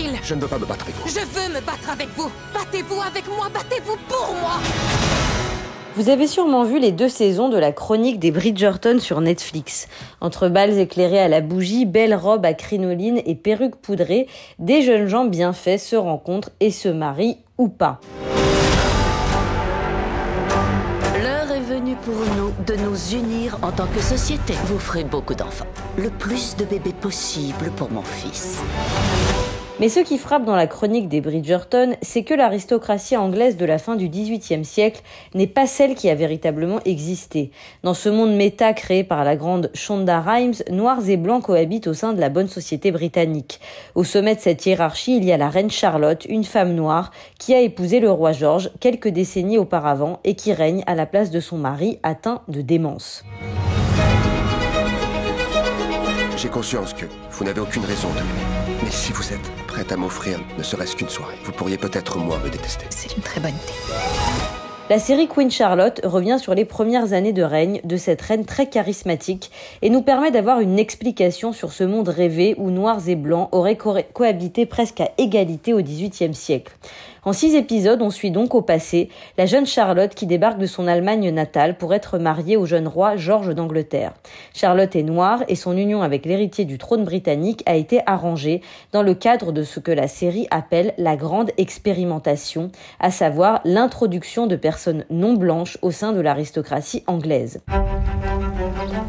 inutile. Je ne veux pas me battre avec vous. Je veux me battre avec vous. Battez-vous avec moi, battez-vous pour moi. Vous avez sûrement vu les deux saisons de la chronique des Bridgerton sur Netflix. Entre balles éclairées à la bougie, belles robes à crinoline et perruques poudrées, des jeunes gens bien faits se rencontrent et se marient ou pas. L'heure est venue pour nous de nous unir en tant que société. Vous ferez beaucoup d'enfants. Le plus de bébés possible pour mon fils. Mais ce qui frappe dans la chronique des Bridgerton, c'est que l'aristocratie anglaise de la fin du XVIIIe siècle n'est pas celle qui a véritablement existé. Dans ce monde méta créé par la grande Shonda Rhimes, noirs et blancs cohabitent au sein de la bonne société britannique. Au sommet de cette hiérarchie, il y a la reine Charlotte, une femme noire, qui a épousé le roi George quelques décennies auparavant et qui règne à la place de son mari atteint de démence. J'ai conscience que vous n'avez aucune raison de m'aimer. Mais si vous êtes prête à m'offrir ne serait-ce qu'une soirée, vous pourriez peut-être moins me détester. C'est une très bonne idée. La série Queen Charlotte revient sur les premières années de règne de cette reine très charismatique et nous permet d'avoir une explication sur ce monde rêvé où noirs et blancs auraient cohabité presque à égalité au XVIIIe siècle. En six épisodes, on suit donc au passé la jeune Charlotte qui débarque de son Allemagne natale pour être mariée au jeune roi George d'Angleterre. Charlotte est noire et son union avec l'héritier du trône britannique a été arrangée dans le cadre de ce que la série appelle la grande expérimentation, à savoir l'introduction de personnes non blanches au sein de l'aristocratie anglaise.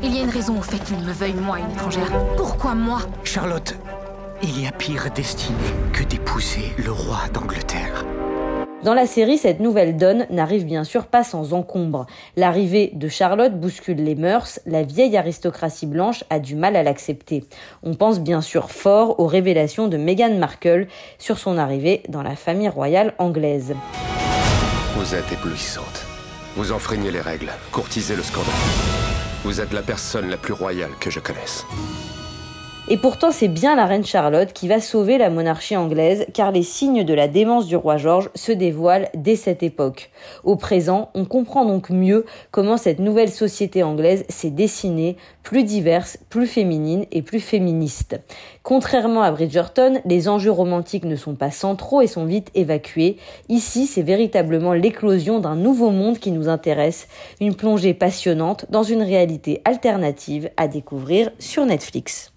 Il y a une raison au fait qu'il me veuille moi, une étrangère. Pourquoi moi? Charlotte, il y a pire destinée que d'épouser le roi d'Angleterre. Dans la série, cette nouvelle donne n'arrive bien sûr pas sans encombre. L'arrivée de Charlotte bouscule les mœurs, la vieille aristocratie blanche a du mal à l'accepter. On pense bien sûr fort aux révélations de Meghan Markle sur son arrivée dans la famille royale anglaise. Vous êtes éblouissante. Vous enfreignez les règles, courtisez le scandale. Vous êtes la personne la plus royale que je connaisse. Et pourtant, c'est bien la reine Charlotte qui va sauver la monarchie anglaise, car les signes de la démence du roi George se dévoilent dès cette époque. Au présent, on comprend donc mieux comment cette nouvelle société anglaise s'est dessinée, plus diverse, plus féminine et plus féministe. Contrairement à Bridgerton, les enjeux romantiques ne sont pas centraux et sont vite évacués. Ici, c'est véritablement l'éclosion d'un nouveau monde qui nous intéresse, une plongée passionnante dans une réalité alternative à découvrir sur Netflix.